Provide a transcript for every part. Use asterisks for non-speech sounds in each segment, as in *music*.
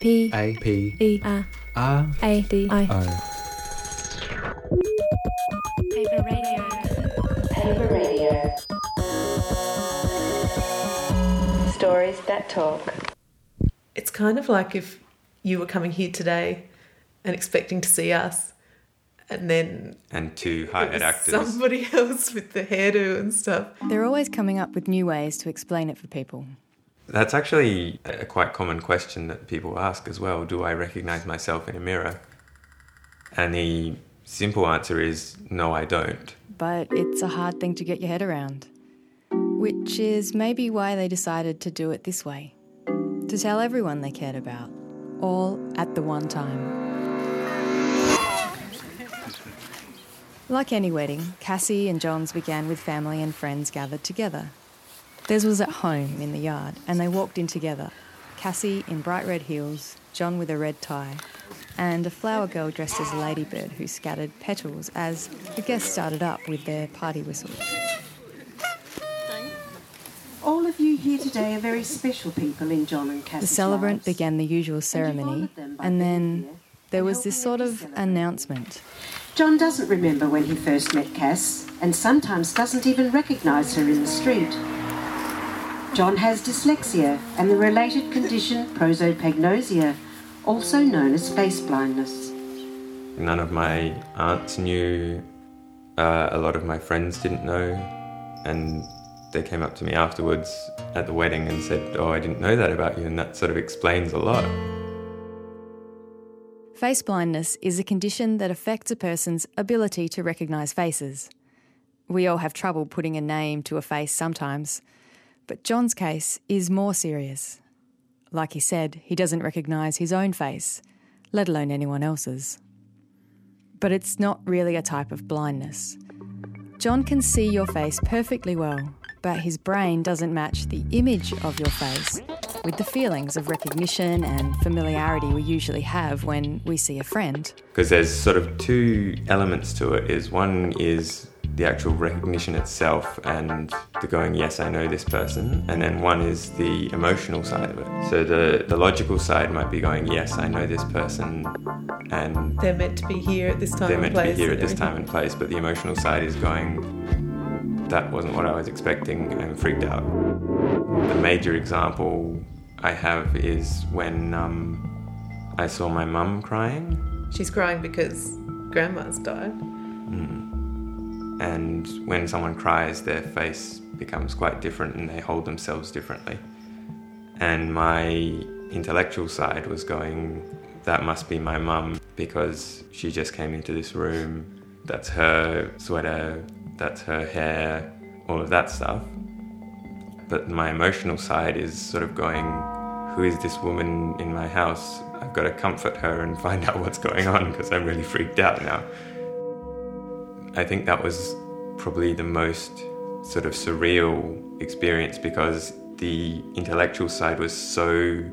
P A P E R R A D I. O. Paper radio. Paper Radio. Stories that talk. It's kind of like if you were coming here today and expecting to see us, and then and two it hired actors. somebody *laughs* else with the hairdo and stuff. They're always coming up with new ways to explain it for people. That's actually a quite common question that people ask as well. Do I recognize myself in a mirror? And the simple answer is no, I don't. But it's a hard thing to get your head around. Which is maybe why they decided to do it this way to tell everyone they cared about, all at the one time. Like any wedding, Cassie and John's began with family and friends gathered together. Theirs was at home in the yard, and they walked in together. Cassie in bright red heels, John with a red tie, and a flower girl dressed as a ladybird who scattered petals as the guests started up with their party whistles. All of you here today are very special people in John and Cassie. The celebrant lives. began the usual ceremony, by and then there was this sort of announcement. John doesn't remember when he first met Cass, and sometimes doesn't even recognise her in the street. John has dyslexia and the related condition prosopagnosia, also known as face blindness. None of my aunts knew, uh, a lot of my friends didn't know, and they came up to me afterwards at the wedding and said, Oh, I didn't know that about you, and that sort of explains a lot. Face blindness is a condition that affects a person's ability to recognise faces. We all have trouble putting a name to a face sometimes, but John's case is more serious. Like he said, he doesn't recognise his own face, let alone anyone else's. But it's not really a type of blindness. John can see your face perfectly well, but his brain doesn't match the image of your face with the feelings of recognition and familiarity we usually have when we see a friend. Because there's sort of two elements to it. Is one is the actual recognition itself and the going, yes, I know this person, and then one is the emotional side of it. So the the logical side might be going, yes, I know this person, and They're meant to be here at this time they're meant to be place here at this time and place, but the emotional side is going, that wasn't what I was expecting, and freaked out. The major example I have is when um, I saw my mum crying, She's crying because grandma's died. And when someone cries, their face becomes quite different and they hold themselves differently. And my intellectual side was going, that must be my mum because she just came into this room. That's her sweater, that's her hair, all of that stuff. But my emotional side is sort of going, who is this woman in my house? I've got to comfort her and find *laughs* out what's going on because I'm really freaked out now. I think that was probably the most sort of surreal experience because the intellectual side was so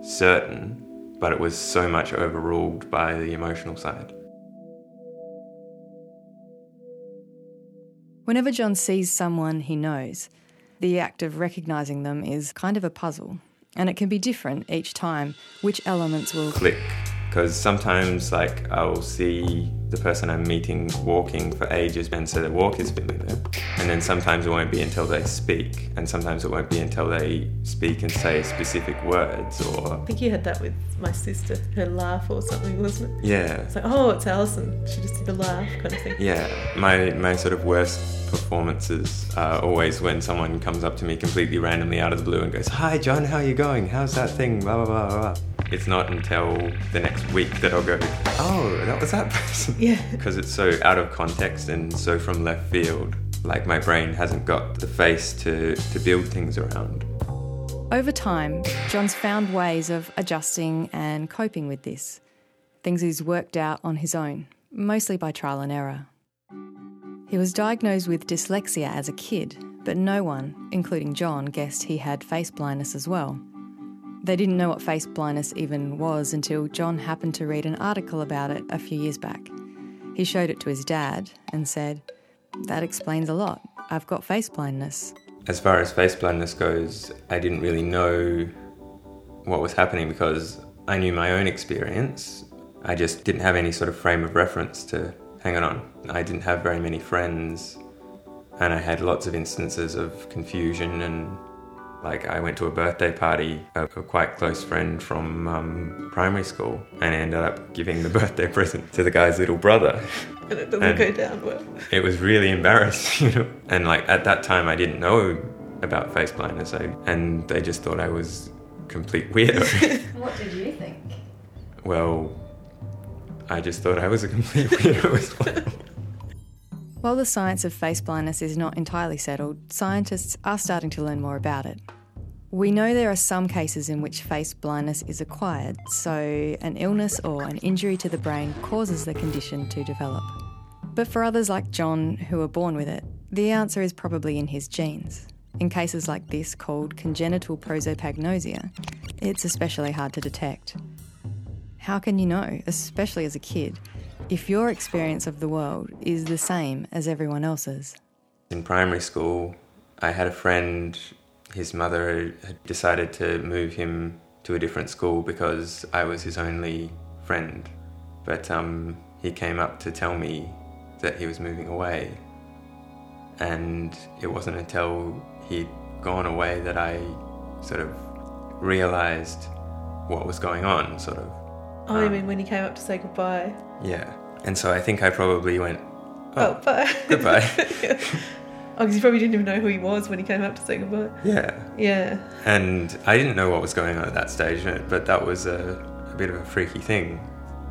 certain, but it was so much overruled by the emotional side. Whenever John sees someone he knows, the act of recognising them is kind of a puzzle, and it can be different each time which elements will Click. Because sometimes, like, I'll see the person I'm meeting walking for ages, and so their walk is familiar. And then sometimes it won't be until they speak, and sometimes it won't be until they speak and say specific words or. I think you had that with my sister, her laugh or something, wasn't it? Yeah. It's like, oh, it's Alison. She just did the laugh kind of thing. Yeah, my my sort of worst performances are always when someone comes up to me completely randomly out of the blue and goes, "Hi, John, how you going? How's that thing?" Blah blah blah blah. It's not until the next week that I'll go, "Oh, that was that person." Yeah. *laughs* because it's so out of context and so from left field. Like my brain hasn't got the face to to build things around. Over time, John's found ways of adjusting and coping with this. Things he's worked out on his own, mostly by trial and error. He was diagnosed with dyslexia as a kid, but no one, including John, guessed he had face blindness as well. They didn't know what face blindness even was until John happened to read an article about it a few years back. He showed it to his dad and said, That explains a lot. I've got face blindness. As far as face blindness goes, I didn't really know what was happening because I knew my own experience. I just didn't have any sort of frame of reference to hang on. I didn't have very many friends, and I had lots of instances of confusion and like I went to a birthday party of a quite close friend from um, primary school and ended up giving the *laughs* birthday present to the guy's little brother. *laughs* And it doesn't And- go down well. It was really embarrassing, *laughs* you know. And like at that time, I didn't know about face blindness, I, and they just thought I was complete weirdo. What did you think? well, I just thought I was a complete weirdo as well. While the science of face blindness is not entirely settled, scientists are starting to learn more about it. We know there are some cases in which face blindness is acquired, so an illness or an injury to the brain causes the condition to develop. But for others like John, who are born with it, the answer is probably in his genes. In cases like this, called congenital prosopagnosia, it's especially hard to detect. How can you know, especially as a kid, if your experience of the world is the same as everyone else's? In primary school, I had a friend, his mother had decided to move him to a different school because I was his only friend. But um, he came up to tell me that he was moving away. And it wasn't until he'd gone away that I sort of realized what was going on, sort of. Oh, I Um, mean, when he came up to say goodbye. Yeah. And so I think I probably went, Oh, bye. goodbye. *laughs* yeah. Oh, because you probably didn't even know who he was when he came up to say goodbye. yeah. Yeah. And I didn't know what was going on at that stage, but that was a, a bit of a freaky thing.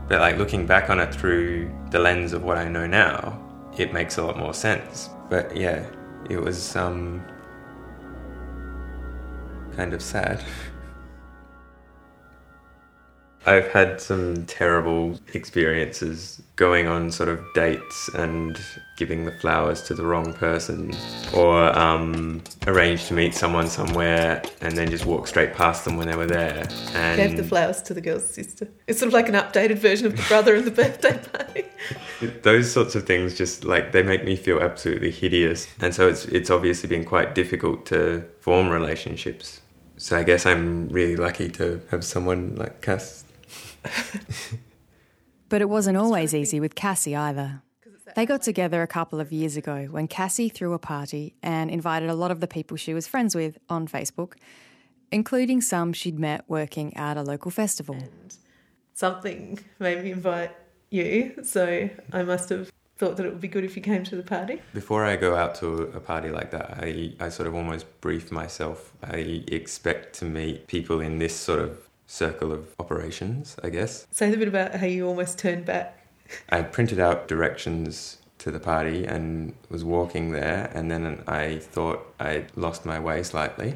But like looking back on it through the lens of what I know now, it makes a lot more sense. But yeah, it was um, kind of sad. *laughs* I've had some terrible experiences going on sort of dates and giving the flowers to the wrong person, or um, arranged to meet someone somewhere and then just walk straight past them when they were there. And Gave the flowers to the girl's sister. It's sort of like an updated version of the brother and the birthday party. *laughs* those sorts of things just like they make me feel absolutely hideous, and so it's it's obviously been quite difficult to form relationships. So I guess I'm really lucky to have someone like Cass But it wasn't always easy with Cassie either. They got together a couple of years ago when Cassie threw a party and invited a lot of the people she was friends with on Facebook, including some she'd met working at a local festival. Something made me invite you, so I must have thought that it would be good if you came to the party. Before I go out to a party like that, I, I sort of almost brief myself. I expect to meet people in this sort of circle of operations, I guess. Say a bit about how you almost turned back. I printed out directions to the party and was walking there, and then I thought I lost my way slightly.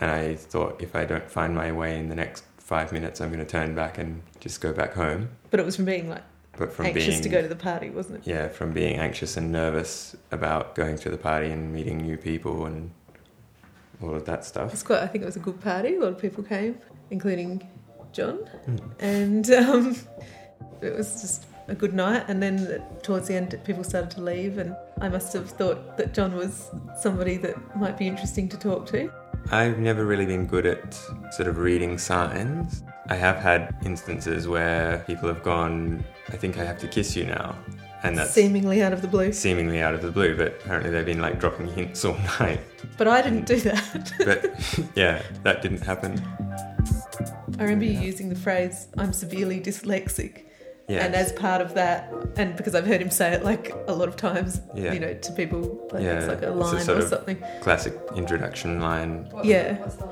And I thought if I don't find my way in the next five minutes, I'm going to turn back and just go back home. But it was from being like But from anxious being to go to the party, wasn't it? yeah, from being anxious and nervous about going to the party and meeting new people and all of that stuff. It's quite. I think it was a good party. A lot of people came, including John, Hmm. and um, it was just a good night. And then towards the end, people started to leave, and I must have thought that John was somebody that might be interesting to talk to. I've never really been good at sort of reading signs. I have had instances where people have gone, I think I have to kiss you now. And that's seemingly out of the blue. seemingly out of the blue, but apparently they've been like dropping hints all *laughs* night. But I didn't do that. But *laughs* yeah, that didn't happen. I remember you using the phrase "I'm severely dyslexic," Yeah. and as part of that, and because I've heard him say it like a lot of times, Yeah. you know, to people, like Yeah, it's like a it's a line sort or of- something. Classic introduction line. yeah. What's the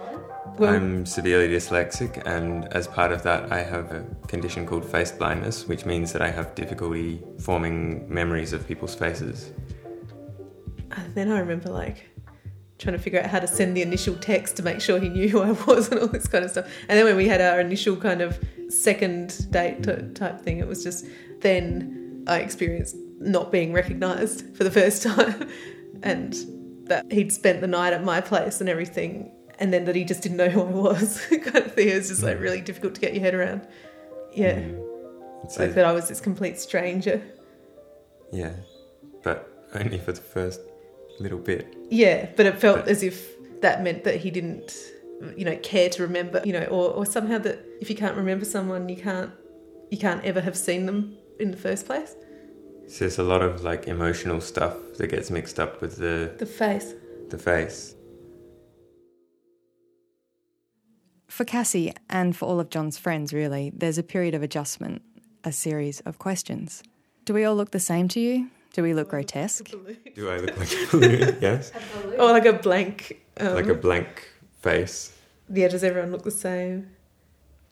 Well, I'm severely dyslexic, and as part of that, I have a condition called face blindness, which means that I have difficulty forming memories of people's faces. And then I remember like trying to figure out how to send the initial text to make sure he knew who I was and all this kind of stuff. And then when we had our initial kind of second date t- type thing, it was just then I experienced not being recognised for the first *laughs* time and that he'd spent the night at my place and everything. And then that he just didn't know who I was, *laughs* kind of thing. It was just like mm. really difficult to get your head around. Yeah, mm. It's like a- that I was this complete stranger. yeah, but only for the first little bit. Yeah, but it felt But- as if that meant that he didn't, you know, care to remember, you know, or, or somehow that if you can't remember someone, you can't you can't ever have seen them in the first place. So there's a lot of like emotional stuff that gets mixed up with the The face. the face. For Cassie and for all of John's friends, really, there's a period of adjustment, a series of questions. Do we all look the same to you? Do we look grotesque? Do I look like a balloon? *laughs* yes. Or like a blank. Um, Like a blank face. yeah, does everyone look the same?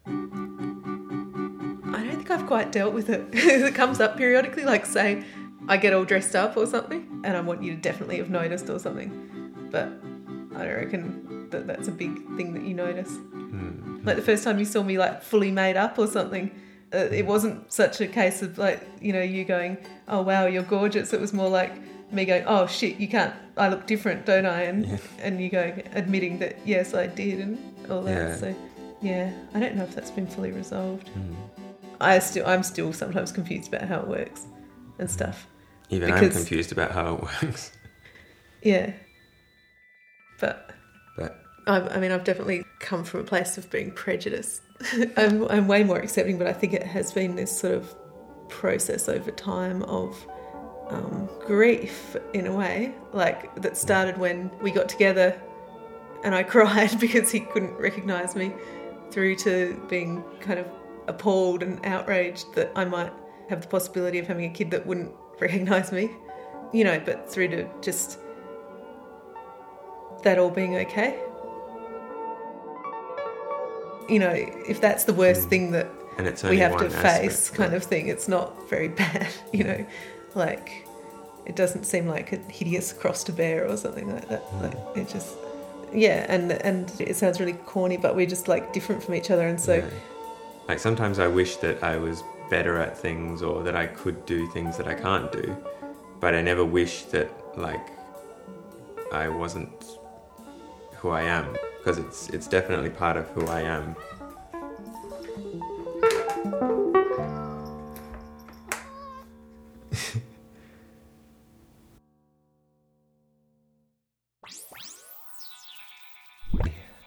I don't think I've quite dealt with it. *laughs* it comes up periodically, like say I get all dressed up or something, and I want you to definitely have noticed or something. But I don't reckon that that's a big thing that you notice. Like the first time you saw me like fully made up or something, uh, it wasn't such a case of like you know you going, oh wow, you're gorgeous. It was more like me going, oh shit, you can't. I look different, don't I? And Yeah. and you going admitting that yes, I did, and all that. Yeah. So yeah, I don't know if that's been fully resolved. I still, I'm still sometimes confused about how it works and stuff. Even I'm Because- confused about how it works. *laughs* Yeah, but But I've, I mean, I've definitely come from a place of being prejudiced. *laughs* I'm, I'm way more accepting, but I think it has been this sort of process over time of um, grief in a way, like that started when we got together and I *laughs* cried because he couldn't recognise me, through to being kind of appalled and outraged that I might have the possibility of having a kid that wouldn't recognise me, you know, but through to just that all being okay. You know, if that's the worst mm. thing that we have to face, aspect, kind but- of thing, it's not very *laughs* bad, you know. Like, it doesn't seem like a hideous cross to bear or something like that. Mm. Like, it just, yeah, and and it sounds really corny, but we're just like different from each other, and so Yeah. Like sometimes I wish that I was better at things or that I could do things that I can't do, but I never wish that like I wasn't who I am because it's it's definitely part of who I am. *laughs*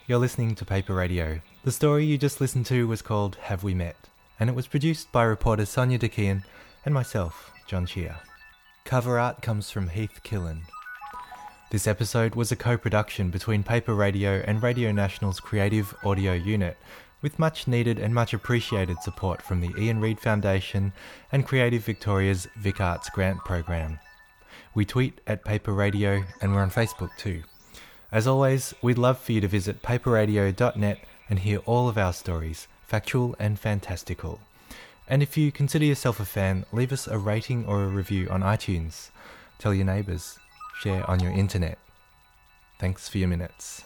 You're listening to Paper Radio. The story you just listened to was called Have We Met? and it was produced by reporter Sonia Dekian and myself, John Shear. Cover art comes from Heath Killen. This episode was a co production between Paper Radio and Radio National's Creative Audio Unit, with much needed and much appreciated support from the Ian Reid Foundation and Creative Victoria's Vic Arts Grant Program. We tweet at Paper Radio and we're on Facebook too. As always, we'd love for you to visit paperradio.net and hear all of our stories, factual and fantastical. And if you consider yourself a fan, leave us a rating or a review on iTunes. Tell your neighbours. Share on your internet. Thanks for your minutes.